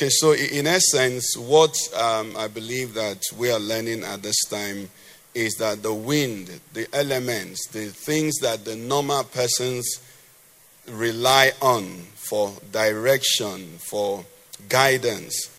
Okay, so in essence, what um, I believe that we are learning at this time is that the wind, the elements, the things that the normal persons rely on for direction, for guidance,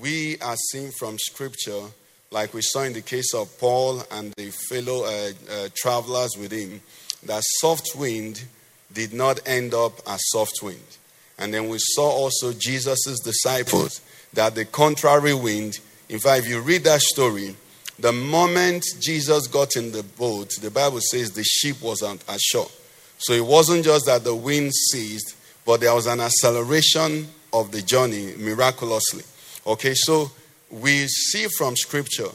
we are seeing from Scripture, like we saw in the case of Paul and the fellow uh, uh, travelers with him, that soft wind did not end up as soft wind. And then we saw also Jesus' disciples that the contrary wind, in fact, if you read that story, the moment Jesus got in the boat, the Bible says the ship was ashore. So it wasn't just that the wind ceased, but there was an acceleration of the journey miraculously. Okay, so we see from scripture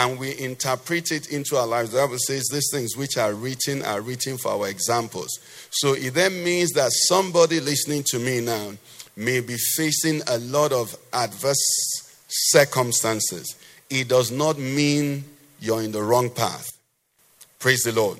and we interpret it into our lives. The Bible says these things which are written are written for our examples. So it then means that somebody listening to me now may be facing a lot of adverse circumstances. It does not mean you're in the wrong path. Praise the Lord.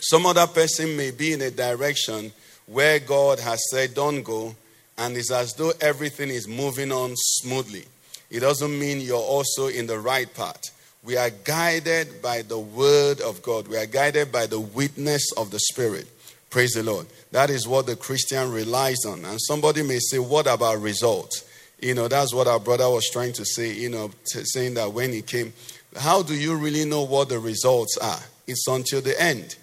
Some other person may be in a direction where God has said, don't go, and it's as though everything is moving on smoothly. It doesn't mean you're also in the right path. We are guided by the word of God, we are guided by the witness of the Spirit. Praise the Lord. That is what the Christian relies on. And somebody may say, What about results? You know, that's what our brother was trying to say, you know, t- saying that when he came, how do you really know what the results are? It's until the end.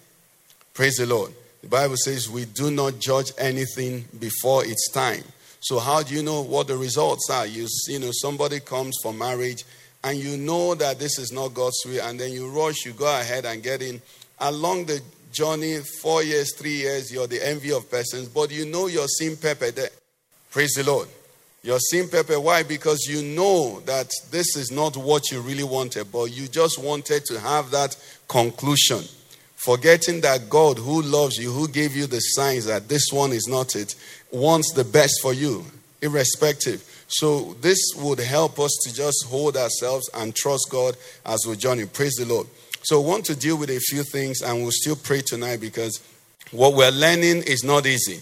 Praise the Lord. The Bible says we do not judge anything before its time. So how do you know what the results are? You, you know, somebody comes for marriage and you know that this is not God's will, and then you rush, you go ahead and get in. Along the journey, four years, three years, you're the envy of persons, but you know you're seeing pepper there. Praise the Lord. You're seeing pepper. Why? Because you know that this is not what you really wanted, but you just wanted to have that conclusion. Forgetting that God, who loves you, who gave you the signs that this one is not it, wants the best for you, irrespective. So, this would help us to just hold ourselves and trust God as we journey. Praise the Lord. So, I want to deal with a few things and we'll still pray tonight because what we're learning is not easy.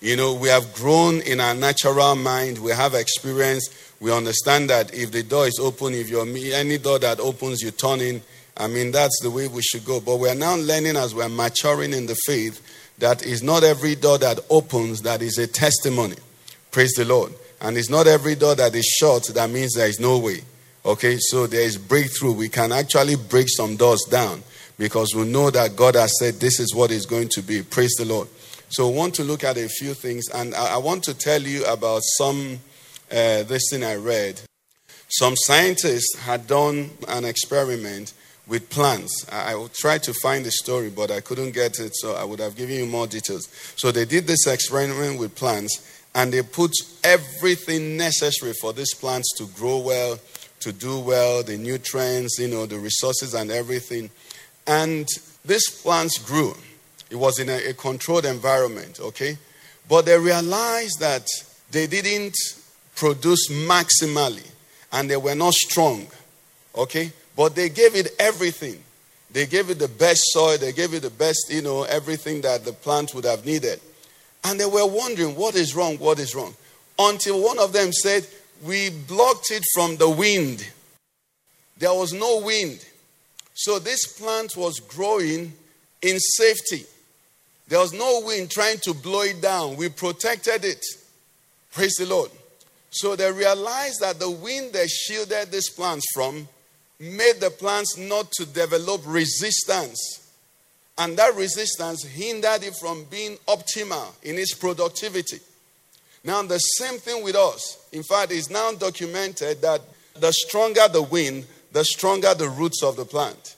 You know, we have grown in our natural mind. We have experience. We understand that if the door is open, if you're any door that opens, you turn in. I mean, that's the way we should go. But we're now learning as we're maturing in the faith that is not every door that opens that is a testimony. Praise the Lord. And it's not every door that is shut that means there is no way. Okay, so there is breakthrough. We can actually break some doors down because we know that God has said this is what is going to be. Praise the Lord. So, I want to look at a few things, and I want to tell you about some uh, this thing I read. Some scientists had done an experiment with plants. I, I try to find the story, but I couldn't get it, so I would have given you more details. So, they did this experiment with plants, and they put everything necessary for these plants to grow well, to do well, the nutrients, you know, the resources, and everything. And these plants grew. It was in a, a controlled environment, okay? But they realized that they didn't produce maximally and they were not strong, okay? But they gave it everything. They gave it the best soil, they gave it the best, you know, everything that the plant would have needed. And they were wondering, what is wrong? What is wrong? Until one of them said, We blocked it from the wind. There was no wind. So this plant was growing in safety. There was no wind trying to blow it down. We protected it. Praise the Lord. So they realized that the wind they shielded these plants from made the plants not to develop resistance. And that resistance hindered it from being optimal in its productivity. Now, the same thing with us. In fact, it's now documented that the stronger the wind, the stronger the roots of the plant.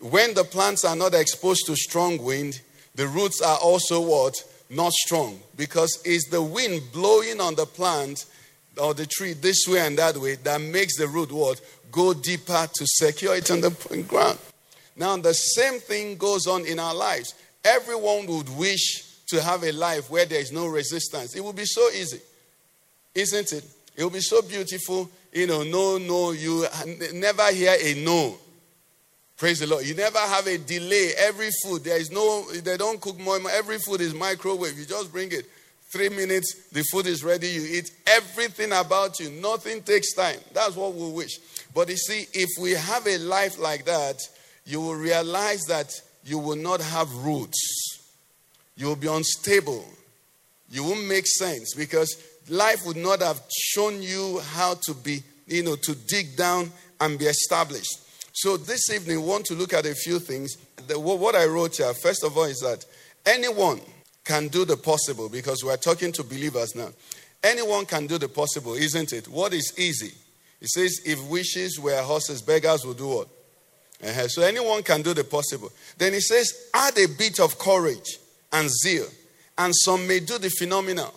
When the plants are not exposed to strong wind, the roots are also what? Not strong. Because it's the wind blowing on the plant or the tree this way and that way that makes the root what? Go deeper to secure it on the ground. Now, the same thing goes on in our lives. Everyone would wish to have a life where there is no resistance. It would be so easy, isn't it? It would be so beautiful. You know, no, no, you never hear a no. Praise the Lord. You never have a delay. Every food, there is no, they don't cook more. Every food is microwave. You just bring it. Three minutes, the food is ready. You eat everything about you. Nothing takes time. That's what we wish. But you see, if we have a life like that, you will realize that you will not have roots. You will be unstable. You won't make sense because life would not have shown you how to be, you know, to dig down and be established. So this evening, we want to look at a few things. The, what I wrote here, first of all, is that anyone can do the possible because we're talking to believers now. Anyone can do the possible, isn't it? What is easy? It says, if wishes were horses, beggars will do what? Uh-huh. So anyone can do the possible. Then he says, add a bit of courage and zeal, and some may do the phenomenal.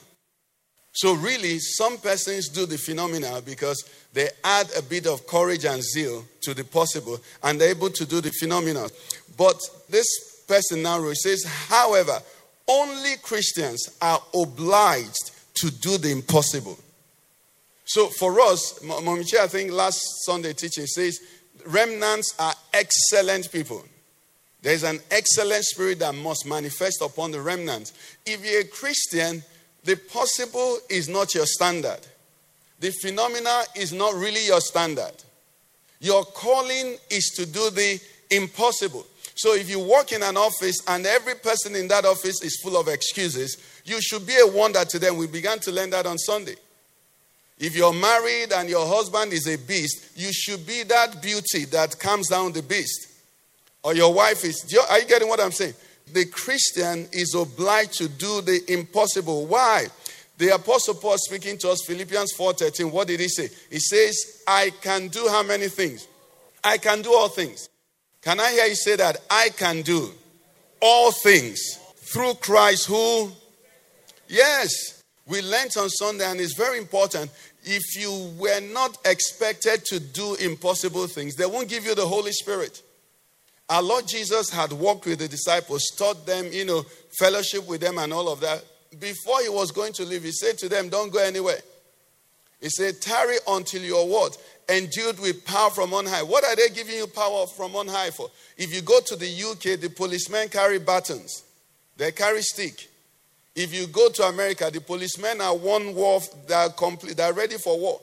So, really, some persons do the phenomenal because they add a bit of courage and zeal to the possible and they're able to do the phenomenal. But this person now says, however, only Christians are obliged to do the impossible. So, for us, Momichi, I think last Sunday teaching says, remnants are excellent people. There's an excellent spirit that must manifest upon the remnant. If you're a Christian, the possible is not your standard. The phenomena is not really your standard. Your calling is to do the impossible. So if you work in an office and every person in that office is full of excuses, you should be a wonder to them. We began to learn that on Sunday. If you're married and your husband is a beast, you should be that beauty that comes down the beast. Or your wife is. Are you getting what I'm saying? The Christian is obliged to do the impossible. Why? The apostle Paul speaking to us, Philippians 4:13. What did he say? He says, I can do how many things? I can do all things. Can I hear you say that? I can do all things through Christ who Yes. We learned on Sunday, and it's very important. If you were not expected to do impossible things, they won't give you the Holy Spirit. Our Lord Jesus had walked with the disciples, taught them, you know, fellowship with them and all of that. Before he was going to leave, he said to them, Don't go anywhere. He said, Tarry until you're what? Endued with power from on high. What are they giving you power from on high for? If you go to the UK, the policemen carry batons, they carry stick. If you go to America, the policemen are one war, they're complete, they're ready for war.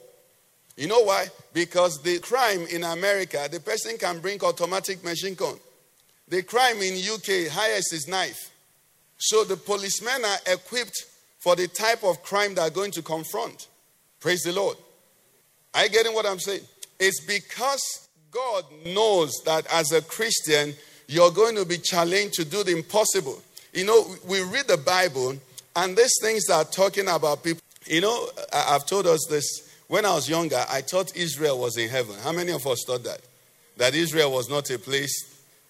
You know why? Because the crime in America, the person can bring automatic machine gun. The crime in UK, highest is knife. So the policemen are equipped for the type of crime they're going to confront. Praise the Lord. Are you getting what I'm saying? It's because God knows that as a Christian, you're going to be challenged to do the impossible. You know, we read the Bible, and these things are talking about people. You know, I've told us this. When I was younger, I thought Israel was in heaven. How many of us thought that? That Israel was not a place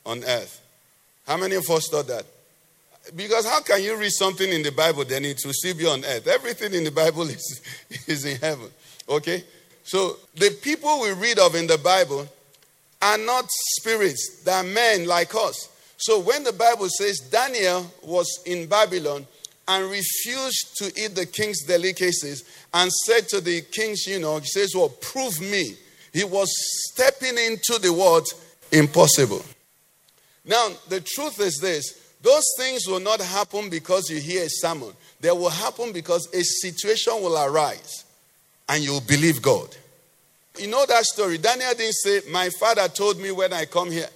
on earth. How many of us thought that? Because how can you read something in the Bible, then it will still be on earth? Everything in the Bible is, is in heaven. Okay? So the people we read of in the Bible are not spirits, they are men like us. So when the Bible says Daniel was in Babylon and refused to eat the king's delicacies and said to the king's you know, he says, Well, prove me. He was stepping into the word impossible. Now, the truth is this those things will not happen because you hear a sermon, they will happen because a situation will arise and you'll believe God. You know that story. Daniel didn't say, My father told me when I come here.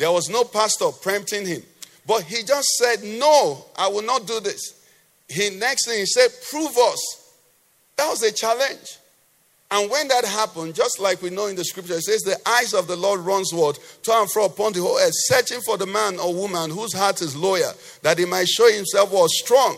There was no pastor prompting him. But he just said, No, I will not do this. He next thing he said, Prove us. That was a challenge. And when that happened, just like we know in the scripture, it says, The eyes of the Lord runs what? To and fro upon the whole earth, searching for the man or woman whose heart is loyal, that he might show himself was strong.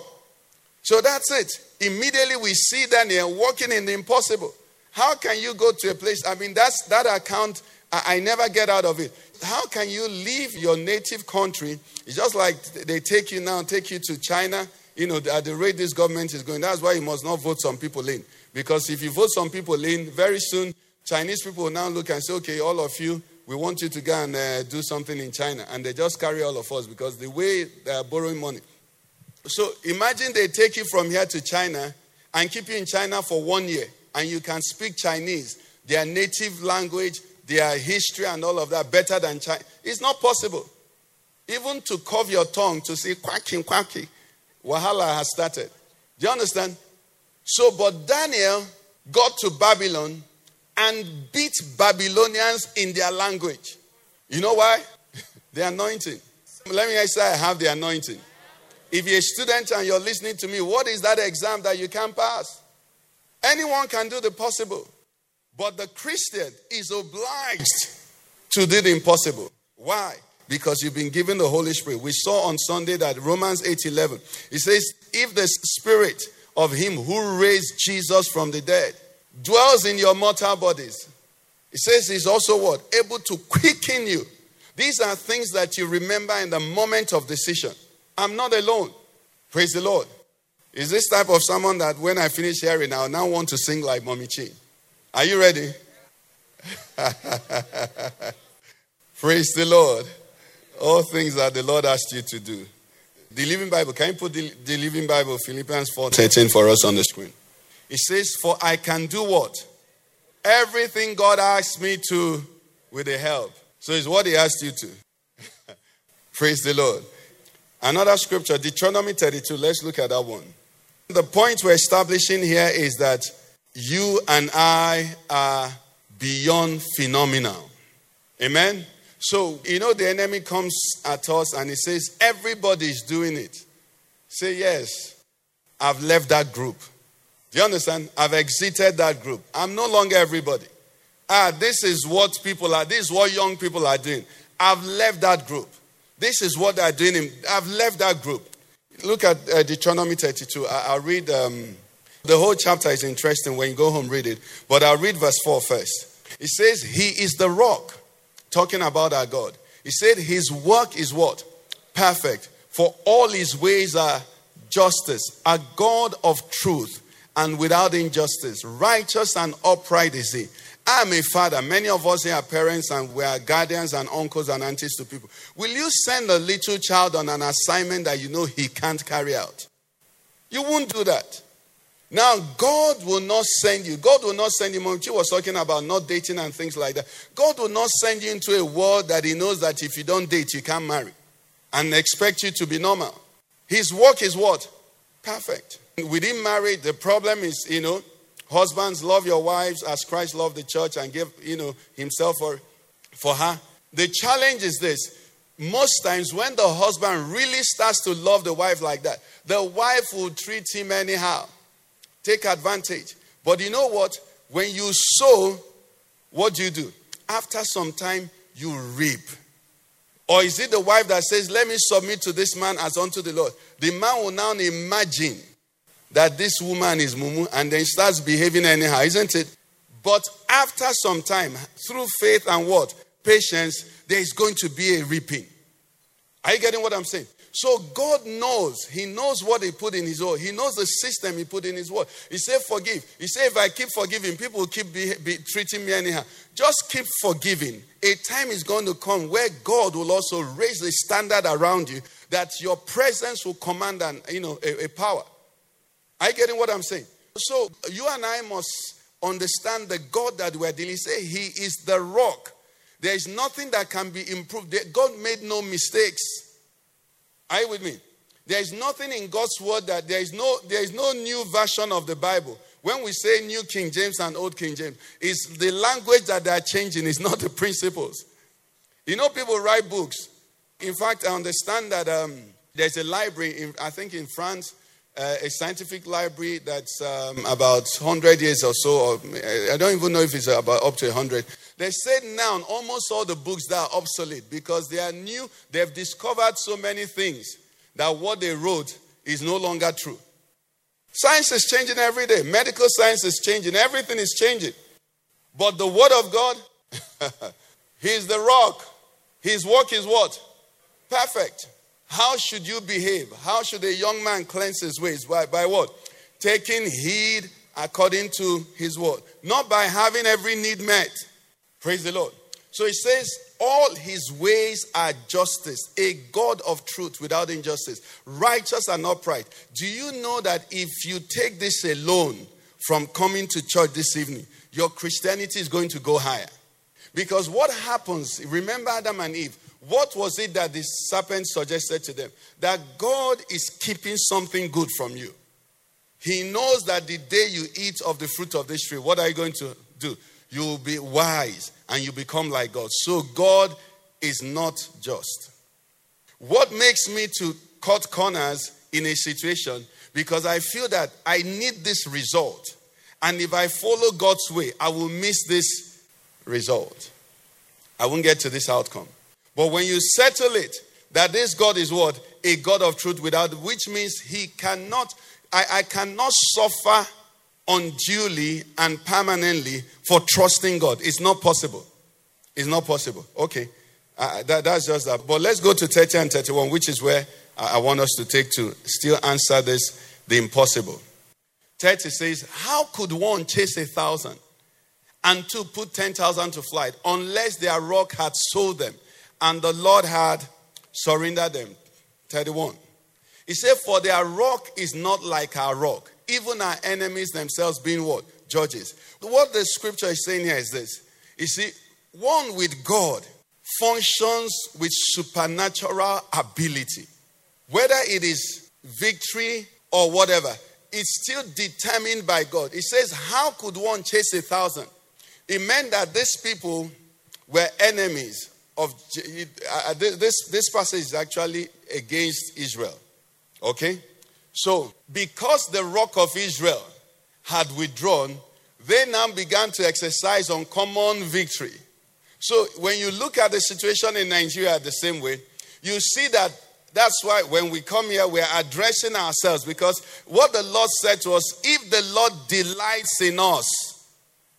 So that's it. Immediately we see Daniel walking in the impossible. How can you go to a place? I mean, that's that account, I, I never get out of it how can you leave your native country? It's just like they take you now, take you to China, you know, at the rate this government is going, that's why you must not vote some people in. Because if you vote some people in, very soon, Chinese people will now look and say, okay, all of you, we want you to go and uh, do something in China. And they just carry all of us because the way they are borrowing money. So imagine they take you from here to China and keep you in China for one year and you can speak Chinese, their native language, their history, and all of that better than China. It's not possible. Even to curve your tongue to say quacking, quacking, Wahala has started. Do you understand? So, but Daniel got to Babylon and beat Babylonians in their language. You know why? the anointing. Let me say, I have the anointing. If you're a student and you're listening to me, what is that exam that you can't pass? Anyone can do the possible. But the Christian is obliged to do the impossible. Why? Because you've been given the Holy Spirit. We saw on Sunday that Romans 8:11. It says, if the spirit of him who raised Jesus from the dead dwells in your mortal bodies, it says he's also what? Able to quicken you. These are things that you remember in the moment of decision. I'm not alone. Praise the Lord. Is this type of someone that when I finish hearing, I'll now want to sing like Mommy Chin? Are you ready? Praise the Lord. All things that the Lord asked you to do. The Living Bible, can you put the, the Living Bible, Philippians 4 13 for us on the screen? It says, For I can do what? Everything God asks me to with the help. So it's what He asked you to. Praise the Lord. Another scripture, Deuteronomy 32. Let's look at that one. The point we're establishing here is that you and I are beyond phenomenal. Amen? So, you know, the enemy comes at us and he says, everybody's doing it. Say, yes, I've left that group. Do you understand? I've exited that group. I'm no longer everybody. Ah, this is what people are, this is what young people are doing. I've left that group. This is what they're doing. I've left that group. Look at uh, Deuteronomy 32. I, will read um, the whole chapter is interesting. When you go home, read it. But I'll read verse 4 first. It says, He is the rock talking about our God. He said, His work is what? Perfect. For all His ways are justice, a God of truth and without injustice. Righteous and upright is He. I'm a father. Many of us here are parents and we are guardians and uncles and aunties to people. Will you send a little child on an assignment that you know he can't carry out? You won't do that. Now, God will not send you. God will not send you. She was talking about not dating and things like that. God will not send you into a world that He knows that if you don't date, you can't marry and expect you to be normal. His work is what? Perfect. Within marriage, the problem is, you know, husbands love your wives as Christ loved the church and gave, you know, Himself for, for her. The challenge is this most times when the husband really starts to love the wife like that, the wife will treat him anyhow take advantage. But you know what? When you sow, what do you do? After some time, you reap. Or is it the wife that says, Let me submit to this man as unto the Lord? The man will now imagine that this woman is Mumu and then starts behaving anyhow, isn't it? But after some time, through faith and what? Patience, there is going to be a reaping. Are you getting what I'm saying? So God knows. He knows what He put in His word. He knows the system He put in His word. He said, Forgive. He said, If I keep forgiving, people will keep be, be treating me anyhow. Just keep forgiving. A time is going to come where God will also raise the standard around you that your presence will command an, you know, a, a power. Are you getting what I'm saying? So you and I must understand the God that we're dealing. Say He is the rock. There is nothing that can be improved. God made no mistakes. Are you with me? There is nothing in God's word that there is no there is no new version of the Bible. When we say New King James and Old King James, it's the language that they are changing, it's not the principles. You know, people write books. In fact, I understand that um, there's a library, in, I think in France, uh, a scientific library that's um, about 100 years or so, or I don't even know if it's about up to 100. They said now almost all the books that are obsolete because they are new, they've discovered so many things that what they wrote is no longer true. Science is changing every day, medical science is changing, everything is changing. But the Word of God, He's the rock. His work is what? Perfect. How should you behave? How should a young man cleanse his ways? By, by what? Taking heed according to his word. Not by having every need met. Praise the Lord. So he says, all his ways are justice, a God of truth without injustice, righteous and upright. Do you know that if you take this alone from coming to church this evening, your Christianity is going to go higher? Because what happens, remember Adam and Eve, what was it that the serpent suggested to them? That God is keeping something good from you. He knows that the day you eat of the fruit of this tree, what are you going to do? You will be wise and you become like God. So God is not just. What makes me to cut corners in a situation because I feel that I need this result. And if I follow God's way, I will miss this result. I won't get to this outcome. But when you settle it, that this God is what? A God of truth without, which means he cannot, I, I cannot suffer unduly and permanently for trusting God. It's not possible. It's not possible. Okay. Uh, that, that's just that. But let's go to 30 and 31, which is where I, I want us to take to still answer this the impossible. 30 says, How could one chase a thousand and two put 10,000 to flight unless their rock had sold them and the Lord had surrendered them? 31. He said, For their rock is not like our rock, even our enemies themselves being what? Judges. What the scripture is saying here is this. You see, one with God functions with supernatural ability. Whether it is victory or whatever, it's still determined by God. It says, How could one chase a thousand? It meant that these people were enemies of uh, this. This passage is actually against Israel. Okay? So, because the rock of Israel had withdrawn, they now began to exercise uncommon victory. So, when you look at the situation in Nigeria the same way, you see that that's why when we come here, we're addressing ourselves because what the Lord said to us if the Lord delights in us,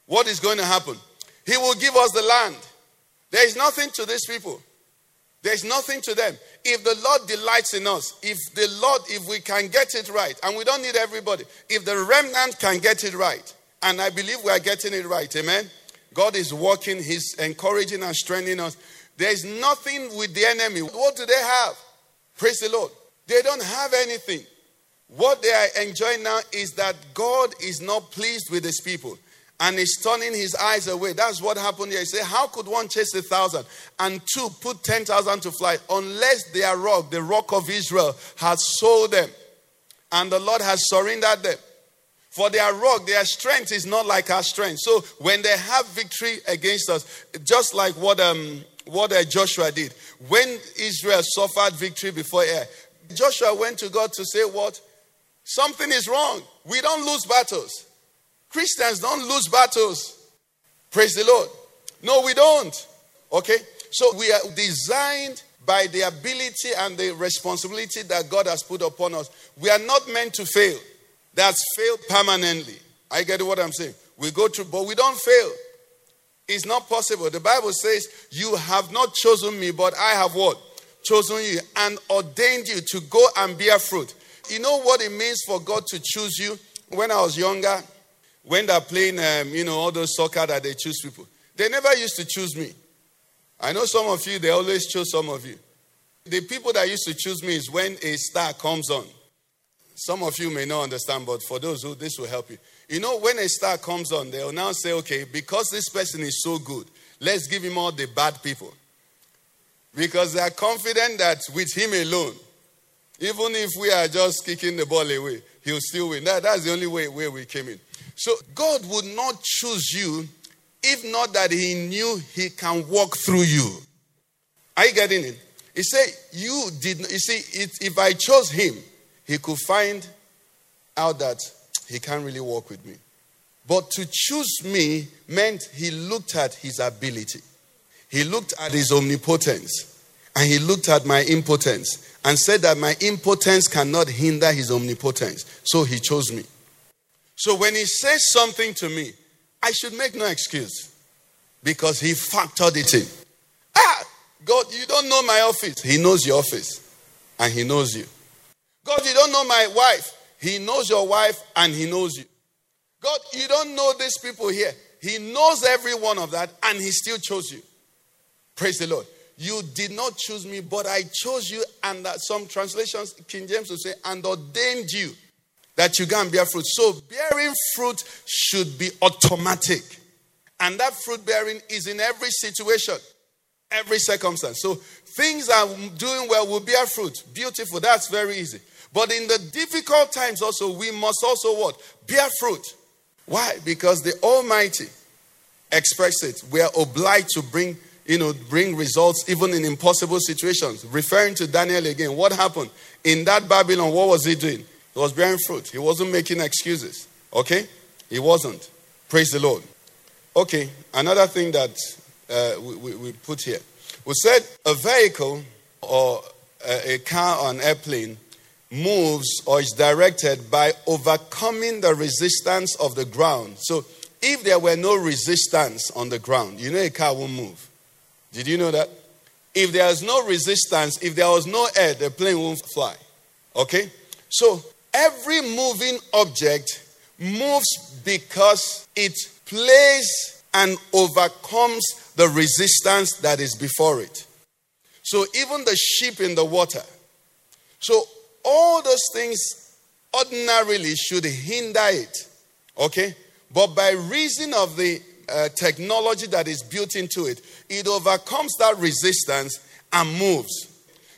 what is going to happen? He will give us the land. There is nothing to these people. There's nothing to them. If the Lord delights in us, if the Lord, if we can get it right, and we don't need everybody, if the remnant can get it right, and I believe we are getting it right, amen. God is working, He's encouraging and strengthening us. There's nothing with the enemy. What do they have? Praise the Lord. They don't have anything. What they are enjoying now is that God is not pleased with his people and is turning his eyes away. That's what happened here. He said, How could one chase a thousand and two put 10,000 to flight unless their rock, the rock of Israel, has sold them and the Lord has surrendered them? For their rock, their strength is not like our strength. So when they have victory against us, just like what um, what uh, Joshua did. When Israel suffered victory before Ai, Joshua went to God to say, What? Something is wrong. We don't lose battles. Christians don't lose battles. Praise the Lord. No, we don't. Okay? So we are designed by the ability and the responsibility that God has put upon us. We are not meant to fail. That's fail permanently. I get what I'm saying. We go through, but we don't fail. It's not possible. The Bible says, You have not chosen me, but I have what? Chosen you and ordained you to go and bear fruit. You know what it means for God to choose you? When I was younger, when they're playing, um, you know, all those soccer that they choose people, they never used to choose me. I know some of you, they always choose some of you. The people that used to choose me is when a star comes on. Some of you may not understand, but for those who this will help you. You know, when a star comes on, they'll now say, okay, because this person is so good, let's give him all the bad people. Because they are confident that with him alone, even if we are just kicking the ball away, he'll still win. That, that's the only way, way we came in. So God would not choose you if not that he knew he can walk through you. Are you getting it? He said, You did not, you see, it, if I chose him, he could find out that he can't really walk with me. But to choose me meant he looked at his ability, he looked at his omnipotence, and he looked at my impotence and said that my impotence cannot hinder his omnipotence. So he chose me. So when he says something to me, I should make no excuse because he factored it in. Ah, God, you don't know my office. He knows your office and He knows you. God, you don't know my wife. He knows your wife and He knows you. God, you don't know these people here. He knows every one of that and He still chose you. Praise the Lord. You did not choose me, but I chose you. And that some translations, King James will say, and ordained you that you can bear fruit. So bearing fruit should be automatic. And that fruit bearing is in every situation, every circumstance. So things are doing well will bear fruit. Beautiful. That's very easy. But in the difficult times also, we must also what? Bear fruit. Why? Because the Almighty express it. We are obliged to bring, you know, bring results even in impossible situations. Referring to Daniel again, what happened? In that Babylon, what was he doing? He was bearing fruit. He wasn't making excuses. Okay? He wasn't. Praise the Lord. Okay, another thing that uh, we, we, we put here. We said a vehicle or a, a car or an airplane moves or is directed by overcoming the resistance of the ground. So, if there were no resistance on the ground, you know a car won't move. Did you know that? If there is no resistance, if there was no air, the plane won't fly. Okay? So, every moving object moves because it plays and overcomes the resistance that is before it. So, even the sheep in the water. So, all those things ordinarily should hinder it. Okay? But by reason of the uh, technology that is built into it, it overcomes that resistance and moves.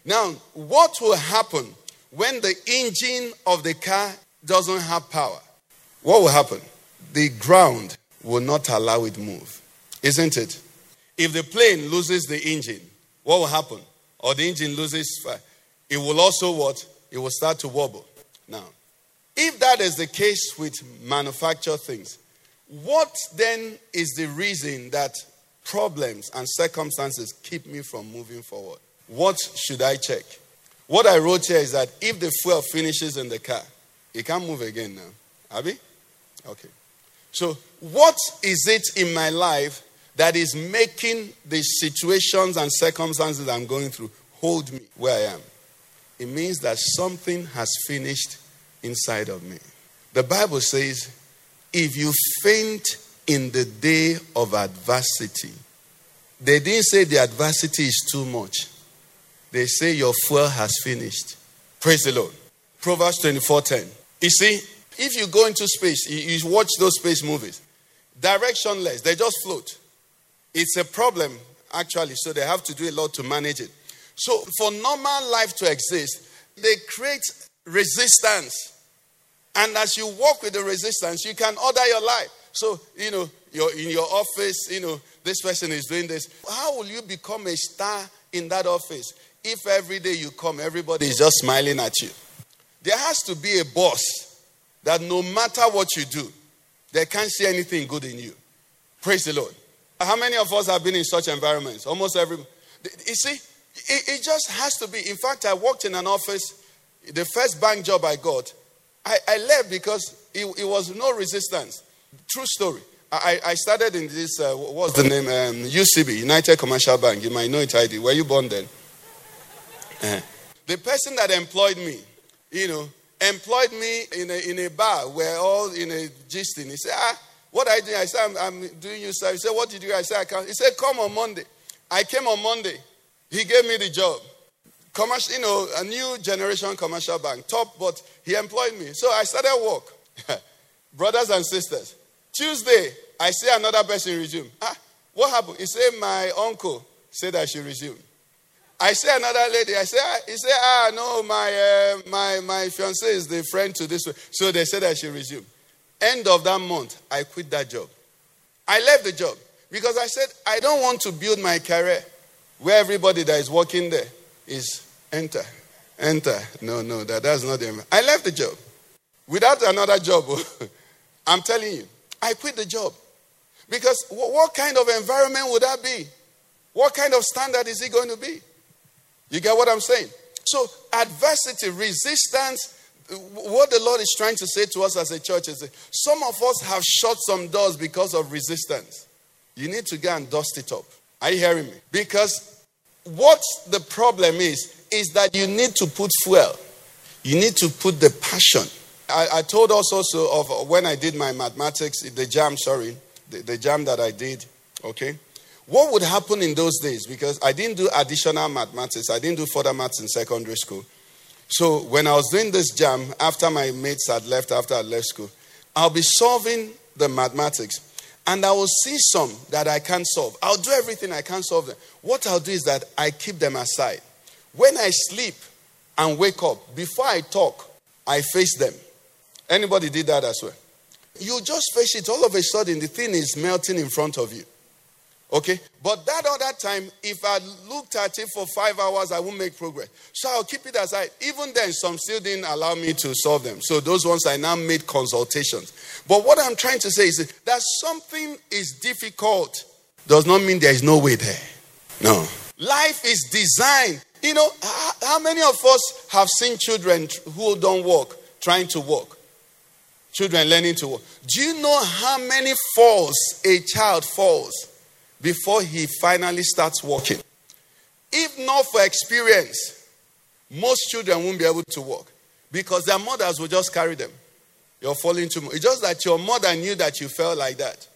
Now, what will happen when the engine of the car doesn't have power? What will happen? The ground will not allow it move, isn't it? If the plane loses the engine, what will happen? Or the engine loses fire, it will also what? It will start to wobble. Now, if that is the case with manufactured things, what then is the reason that problems and circumstances keep me from moving forward? What should I check? What I wrote here is that if the fuel finishes in the car, it can't move again now. Abby? Okay. So, what is it in my life that is making the situations and circumstances I'm going through hold me where I am? It means that something has finished inside of me. The Bible says, if you faint in the day of adversity, they didn't say the adversity is too much. They say your fuel has finished. Praise the Lord. Proverbs 24:10. You see, if you go into space, you, you watch those space movies, directionless, they just float. It's a problem, actually, so they have to do a lot to manage it. So, for normal life to exist, they create resistance. And as you walk with the resistance, you can order your life. So, you know, you're in your office, you know, this person is doing this. How will you become a star in that office if every day you come, everybody is just smiling at you? There has to be a boss that no matter what you do, they can't see anything good in you. Praise the Lord. How many of us have been in such environments? Almost every. You see, it, it just has to be. In fact, I worked in an office, the first bank job I got, I, I left because it, it, was no resistance. True story. I, I started in this, uh, what's the name? Um, UCB, United Commercial Bank. You might know it, ID. Were you born then? Uh-huh. The person that employed me, you know, employed me in a, in a bar where all in a gisting. He said, ah, what are you doing? I said, I'm, I'm doing you service. He said, what did you do? I said, I can't. He said, come on Monday. I came on Monday. He gave me the job. Commercial, you know, a new generation commercial bank, top, but he employed me. So I started work. Brothers and sisters. Tuesday, I see another person resume. Ah, what happened? He said, my uncle said I should resume. I say another lady. I say, ah, he said, ah, no, my uh, my my fiance is the friend to this. One. So they said I should resume. End of that month, I quit that job. I left the job because I said I don't want to build my career where everybody that is working there is enter, enter. No, no, that, that's not the. I left the job without another job. I'm telling you, I quit the job because what, what kind of environment would that be? What kind of standard is it going to be? You get what I'm saying? So, adversity, resistance, what the Lord is trying to say to us as a church is some of us have shut some doors because of resistance. You need to go and dust it up. Are you hearing me? Because what the problem is, is that you need to put fuel. You need to put the passion. I, I told us also of uh, when I did my mathematics, the JAMB, sorry, the, the JAMB that I did, okay? What would happen in those days? Because I didn't do additional mathematics, I didn't do further maths in secondary school. So when I was doing this JAMB, after my mates had left, after I left school, I'll be solving the mathematics. And I will see some that I can't solve. I'll do everything I can solve them. What I'll do is that I keep them aside. When I sleep and wake up, before I talk, I face them. Anybody did that as well? You just face it, all of a sudden the thing is melting in front of you. Okay? But that other time, if I looked at it for five hours, I won't make progress. So I'll keep it aside. Even then, some still didn't allow me to solve them. So those ones I now made consultations. But what I'm trying to say is that something is difficult does not mean there is no way there. No. Life is designed. You know, how, many of us have seen children who don't walk trying to walk? Children learning to walk. Do you know how many falls a child falls? before he finally starts walking. If not for experience, most children won't be able to walk because their mothers will just carry them. You're falling too much. It's just that your mother knew that you felt like that.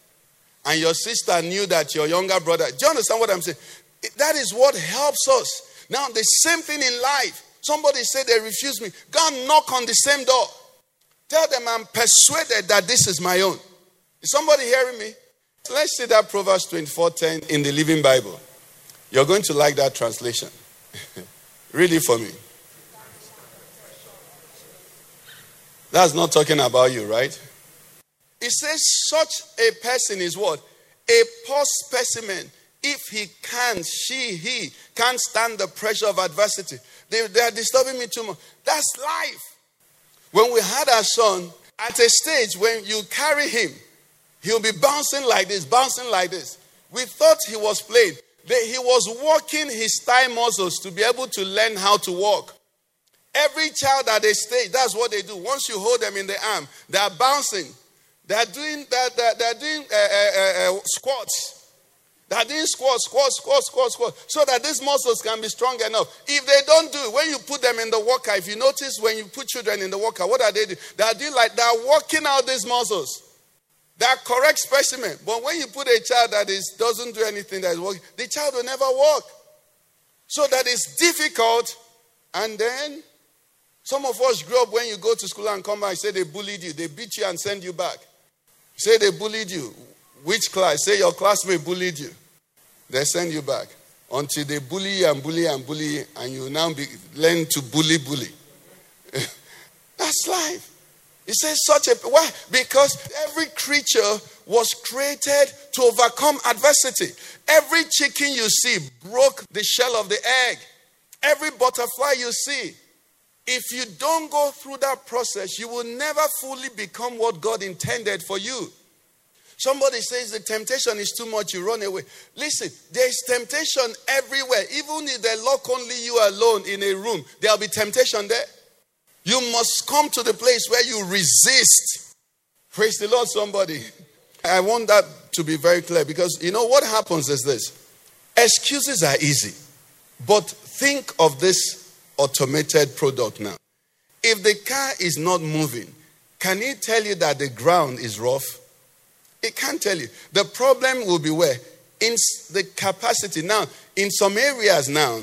And your sister knew that your younger brother. Do you understand what I'm saying? That is what helps us. Now, the same thing in life. Somebody said they refuse me. Go and knock on the same door. Tell them I'm persuaded that this is my own. Is somebody hearing me? Let's see that Proverbs 24:10 in the Living Bible. You're going to like that translation. Read it for me. That's not talking about you, right? It says, such a person is what? A poor specimen. If he can, she, he can't stand the pressure of adversity. They, they are disturbing me too much. That's life. When we had our son, at a stage when you carry him, He'll be bouncing like this, bouncing like this. We thought he was playing. He was working his thigh muscles to be able to learn how to walk. Every child at a stage, that's what they do. Once you hold them in the arm, they are bouncing. They are doing, they're, they're, they're doing uh, uh, uh, squats. They're doing squats, squats, squats, squats, squats, so that these muscles can be strong enough. If they don't do it, when you put them in the walker, if you notice when you put children in the walker, what are they doing? They are doing like they're working out these muscles. They are correct specimen. But when you put a child that is doesn't do anything that is working, the child will never walk. So that is difficult. And then some of us grew up when you go to school and come back, say they bullied you, they beat you and send you back. Say they bullied you. Which class? Say your classmate bullied you. They send you back until they bully and bully and bully and you now be, learn to bully bully. That's life. He says such a why? Because every creature was created to overcome adversity. Every chicken you see broke the shell of the egg. Every butterfly you see. If you don't go through that process, you will never fully become what God intended for you. Somebody says the temptation is too much, you run away. Listen, there's temptation everywhere. Even if they lock only you alone in a room, there'll be temptation there. You must come to the place where you resist. Praise the Lord, somebody. I want that to be very clear because you know what happens is this excuses are easy, but think of this automated product now. If the car is not moving, can it tell you that the ground is rough? It can't tell you. The problem will be where? In the capacity. Now, in some areas now,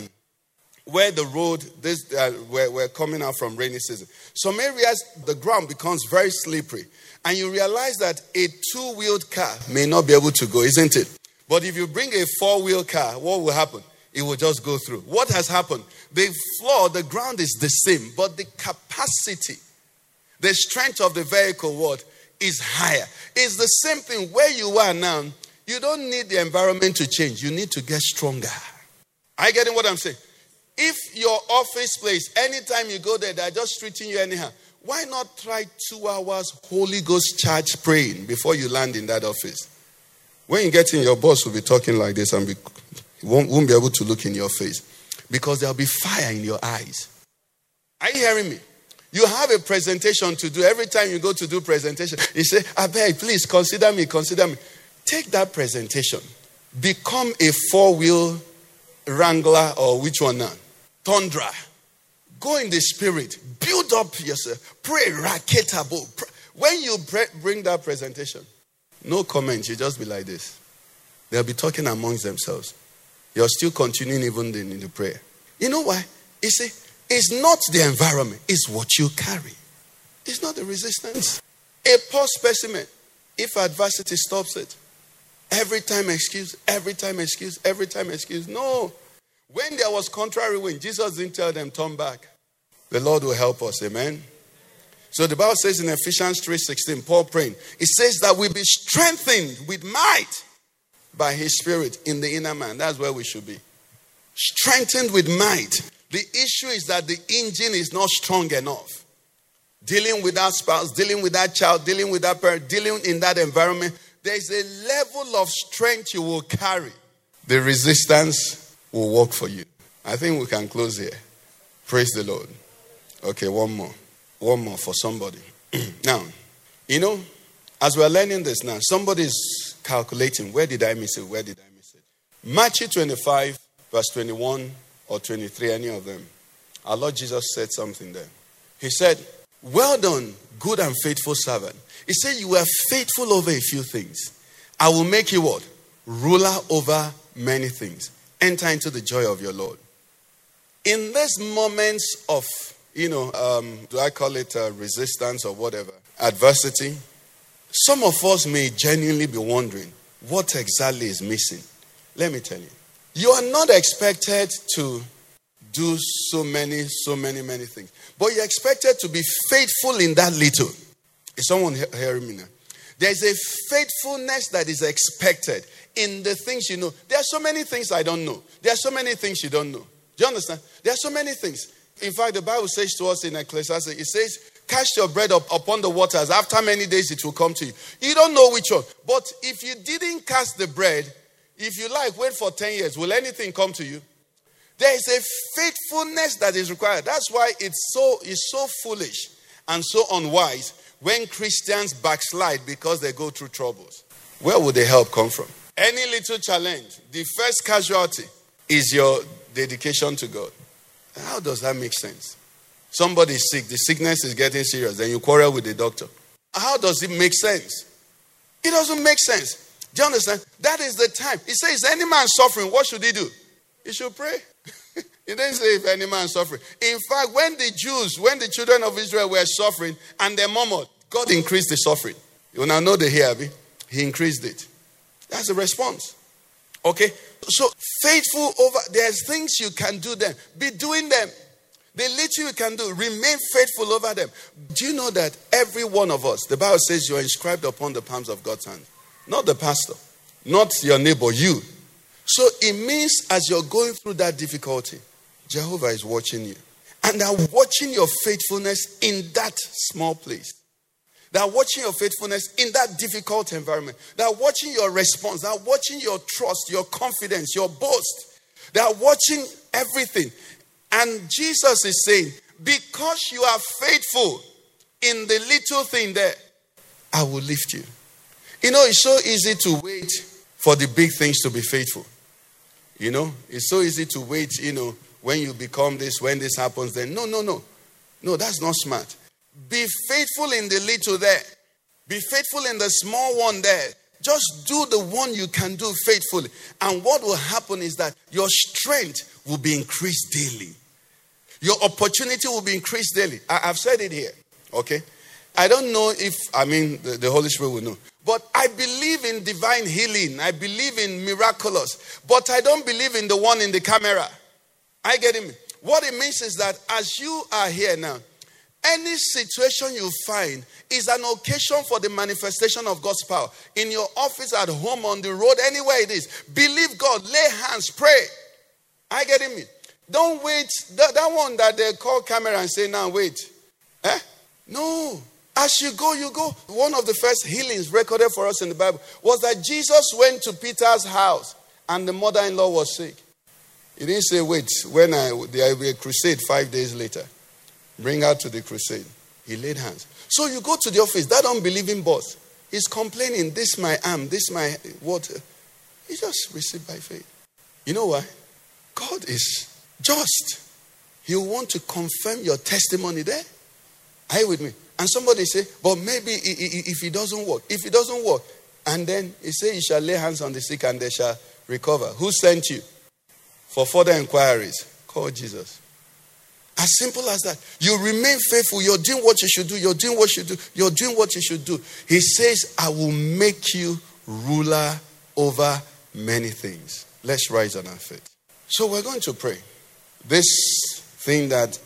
where the road, this, uh, we're, we're coming out from rainy season. Some areas, the ground becomes very slippery. And you realize that a two wheeled car may not be able to go, isn't it? But if you bring a four wheel car, what will happen? It will just go through. What has happened? The floor, the ground is the same, but the capacity, the strength of the vehicle, what? Is higher. It's the same thing where you are now. You don't need the environment to change, you need to get stronger. Are you getting what I'm saying? If your office place, anytime you go there, they're just treating you anyhow, why not try two hours Holy Ghost charge praying before you land in that office? When you get in, your boss will be talking like this and be, won't, won't be able to look in your face because there'll be fire in your eyes. Are you hearing me? You have a presentation to do. Every time you go to do presentation, you say, I please consider me, consider me. Take that presentation. Become a four-wheel wrangler or which one now? Tundra. Go in the spirit. Build up yourself. Pray raketable. When you bring that presentation, no comment. You just be like this. They'll be talking amongst themselves. You're still continuing even in the prayer. You know why? You see, it's not the environment, it's what you carry. It's not the resistance. A poor specimen, if adversity stops it, every time excuse, every time excuse, every time excuse. No. When there was contrary wind, Jesus didn't tell them, turn back. The Lord will help us. Amen. So the Bible says in Ephesians 3:16, Paul praying, it says that we be strengthened with might by his spirit in the inner man. That's where we should be. Strengthened with might. The issue is that the engine is not strong enough. Dealing with that spouse, dealing with that child, dealing with that parent, dealing in that environment, there's a level of strength you will carry. The resistance will work for you. I think we can close here. Praise the Lord. Okay, one more. One more for somebody. now, you know, as we're learning this now, somebody's calculating where did I miss it? Where did I miss it? Matthew 25, verse 21 or 23, any of them. Our Lord Jesus said something there. He said, Well done, good and faithful servant. He said, You were faithful over a few things. I will make you what? Ruler over many things. Enter into the joy of your Lord. In these moments of, you know, um, do I call it uh, resistance or whatever, adversity, some of us may genuinely be wondering what exactly is missing. Let me tell you. You are not expected to do so many, so many, many things, but you're expected to be faithful in that little. Is someone hearing me now? There's a faithfulness that is expected in the things you know. There are so many things I don't know. There are so many things you don't know. Do you understand? There are so many things. In fact, the Bible says to us in Ecclesiastes, it says, Cast your bread up upon the waters. After many days, it will come to you. You don't know which one. But if you didn't cast the bread, if you like, wait for 10 years, will anything come to you? There is a faithfulness that is required. That's why it's so, it's so foolish and so unwise when Christians backslide because they go through troubles. Where would the help come from? Any little challenge, the first casualty is your dedication to God. How does that make sense? Somebody is sick, the sickness is getting serious, then you quarrel with the doctor. How does it make sense? It doesn't make sense. Do you understand? That is the time. He says, any man suffering, what should he do? He should pray. he didn't say if any man suffering. In fact, when the Jews, when the children of Israel were suffering and they murmured, God increased the suffering. You now know the here. He increased it. That's the response. Okay? So faithful over there's things you can do them. Be doing them. The little you can do, remain faithful over them. Do you know that every one of us, the Bible says you are inscribed upon the palms of God's hand? Not the pastor, not your neighbor, you. So it means as you're going through that difficulty, Jehovah is watching you. And they're watching your faithfulness in that small place. They're watching your faithfulness in that difficult environment. They're watching your response. They're watching your trust, your confidence, your boast. They're watching everything. And Jesus is saying, because you are faithful in the little thing there, I will lift you. You know, it's so easy to wait for the big things to be faithful. You know, it's so easy to wait, you know, when you become this, when this happens, then no, no, no. No, that's not smart. Be faithful in the little there. Be faithful in the small one there. Just do the one you can do faithfully. And what will happen is that your strength will be increased daily. Your opportunity will be increased daily. I, have said it here. Okay? I don't know if, I mean, the, the Holy Spirit will know. But I believe in divine healing. I believe in miraculous. But I don't believe in the one in the camera. I get him. What it means is that as you are here now, any situation you find is an occasion for the manifestation of God's power. In your office, at home, on the road, anywhere it is. Believe God, lay hands, pray. I get him. Don't wait. That, that one that they call camera and say, now wait. Eh? No. As you go, you go. One of the first healings recorded for us in the Bible was that Jesus went to Peter's house and the mother in law was sick. He didn't say, wait, when I, there will be a crusade five days later. Bring her to the crusade. He laid hands. So you go to the office, that unbelieving boss, he's complaining, this my arm, this my water. He just received by faith. You know why? God is just. He will want to confirm your testimony there. Are you with me? And somebody say, but maybe if it doesn't work, if it doesn't work, and then he say, you shall lay hands on the sick and they shall recover. Who sent you? For further inquiries, call Jesus. As simple as that. You remain faithful. You're doing what you should do. You're doing what you should do. You're doing what you should do. He says, I will make you ruler over many things. Let's rise on our feet. So we're going to pray. This thing that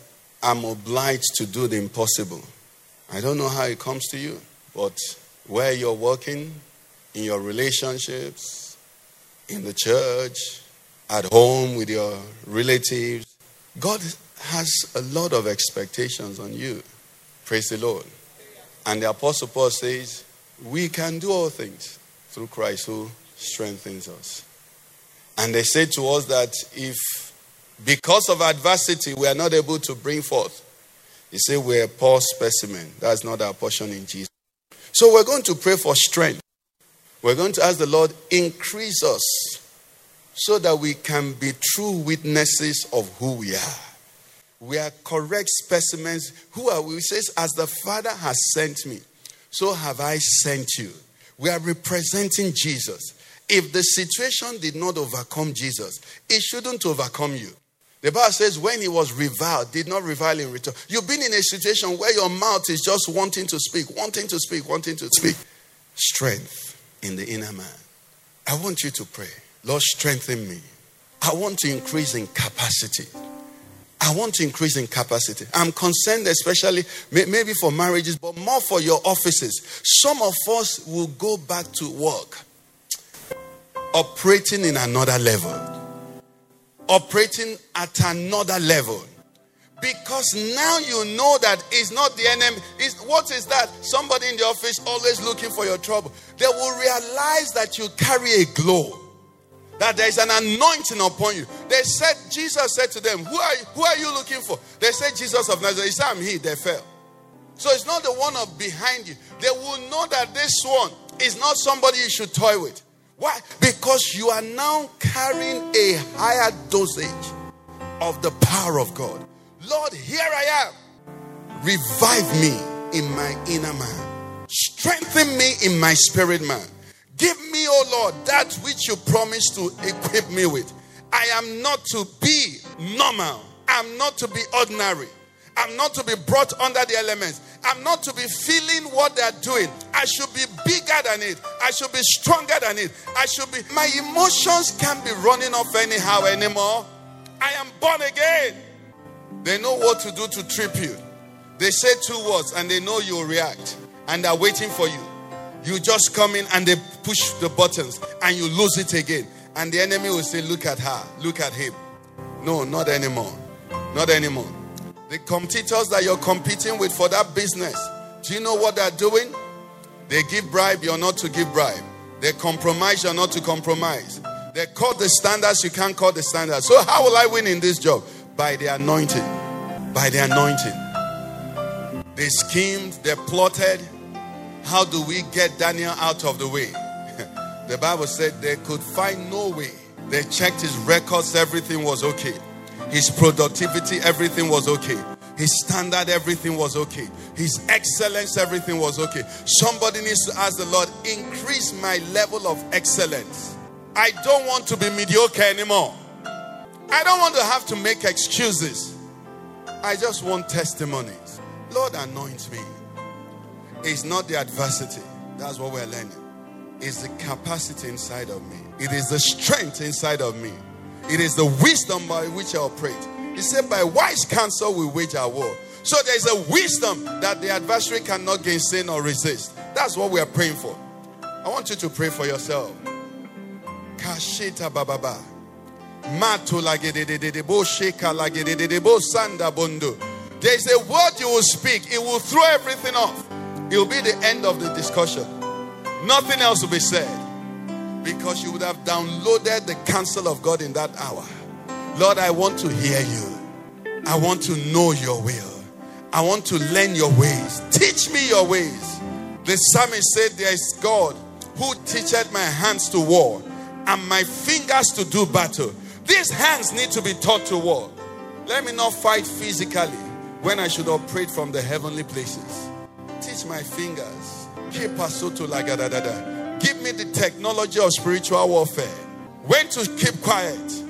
I'm obliged to do the impossible. I don't know how it comes to you, but where you're working, in your relationships, in the church, at home with your relatives, God has a lot of expectations on you. Praise the Lord. And the Apostle Paul says, We can do all things through Christ who strengthens us. And they say to us that if, because of adversity, we are not able to bring forth, they say we're a poor specimen. That's not our portion in Jesus. So we're going to pray for strength. We're going to ask the Lord, increase us so that we can be true witnesses of who we are. We are correct specimens. Who are we? He says, As the Father has sent me, so have I sent you. We are representing Jesus. If the situation did not overcome Jesus, it shouldn't overcome you. The Bible says, when he was reviled, did not revile in return. You've been in a situation where your mouth is just wanting to speak, wanting to speak, wanting to speak. Strength in the inner man. I want you to pray, Lord, strengthen me. I want to increase in capacity. I want to increase in capacity. I'm concerned, especially maybe for marriages, but more for your offices. Some of us will go back to work operating in another level, operating at another level. Because now you know that it's not the enemy. It's, what is that? Somebody in the office always looking for your trouble. They will realize that you carry a glow that there is an anointing upon you. They said, Jesus said to them, Who are you, who are you looking for? They said, Jesus of Nazareth. He said, I'm he. They fell. So it's not the one of behind you. They will know that this one is not somebody you should toy with. Why? Because you are now carrying a higher dosage of the power of God. Lord, here I am. Revive me in my inner man. Strengthen me in my spirit man. Give me, O Lord, that which you promised to equip me with. I am not to be normal. I'm not to be ordinary. I'm not to be brought under the elements. I'm not to be feeling what they're doing. I should be bigger than it. I should be stronger than it. I should be. My emotions can't be running off anyhow anymore. I am born again. They know what to do to trip you. They say two words and they know you'll react. And they're waiting for you. You just come in and they push the buttons and you lose it again. And the enemy will say, Look at her, look at him. No, not anymore. Not anymore. The competitors that you're competing with for that business, do you know what they're doing? They give bribe, you're not to give bribe. They compromise, you're not to compromise. They call the standards, you can't call the standards. So, how will I win in this job? By the anointing. By the anointing. They schemed, they plotted. How do we get Daniel out of the way? the Bible said they could find no way. They checked his records, everything was okay. His productivity, everything was okay. His standard, everything was okay. His excellence, everything was okay. Somebody needs to ask the Lord, increase my level of excellence. I don't want to be mediocre anymore. I don't want to have to make excuses. I just want testimonies. Lord, anoint me. It's not the adversity. That's what we're learning. It's the capacity inside of me. It is the strength inside of me. It is the wisdom by which I operate. He said, by wise counsel we wage our war. So there's a wisdom that the adversary cannot gainsay or resist. That's what we are praying for. I want you to pray for yourself. Kashita bababa. Matu lagedededebo sheka lagedededebo sanda bondo. There's a word you will speak, it will throw everything off. It will be the end of the discussion. Nothing else will be said because you would have downloaded the counsel of God in that hour. Lord, I want to hear you. I want to know your will. I want to learn your ways. Teach me your ways. The psalmist said, There is God who teacheth my hands to war and my fingers to do battle. These hands need to be taught to war. Let me not fight physically when I should operate from the heavenly places. Teach my fingers. The technology of spiritual warfare. When to keep quiet.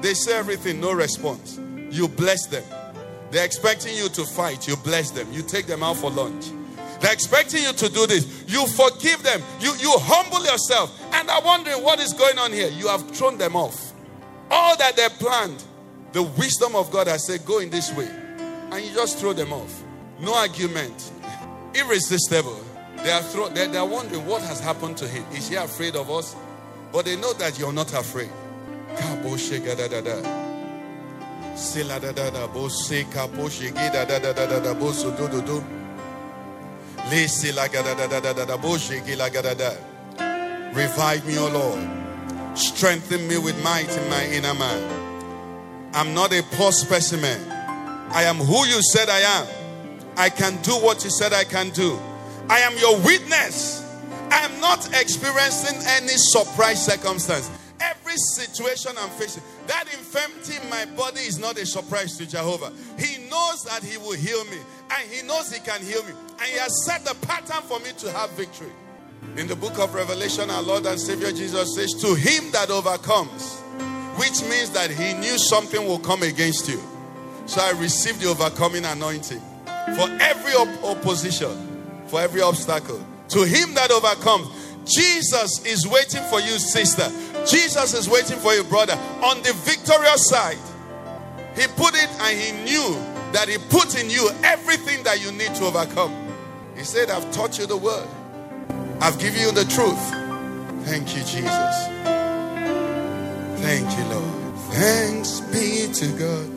They say everything, no response. You bless them. They're expecting you to fight. You bless them. You take them out for lunch. They're expecting you to do this. You forgive them. You, you humble yourself. And they're wondering what is going on here. You have thrown them off. All that they planned, the wisdom of God has said, go in this way. And you just throw them off. No argument. Irresistible. They are, throw, they, they are wondering what has happened to him. Is he afraid of us? But they know that you're not afraid. Revive me, O Lord. Strengthen me with might in my inner man. I'm not a poor specimen. I am who you said I am. I can do what you said I can do. I am your witness. I am not experiencing any surprise circumstance. Every situation I'm facing, that infirmity in my body is not a surprise to Jehovah. He knows that He will heal me, and He knows He can heal me, and He has set the pattern for me to have victory. In the book of Revelation, our Lord and Savior Jesus says, To him that overcomes, which means that He knew something will come against you. So I received the overcoming anointing for every op- opposition, for every obstacle. To him that overcomes, Jesus is waiting for you, sister. Jesus is waiting for you, brother, on the victorious side. He put it and he knew that he put in you everything that you need to overcome. He said, I've taught you the word, I've given you the truth. Thank you, Jesus. Thank you, Lord. Thanks be to God.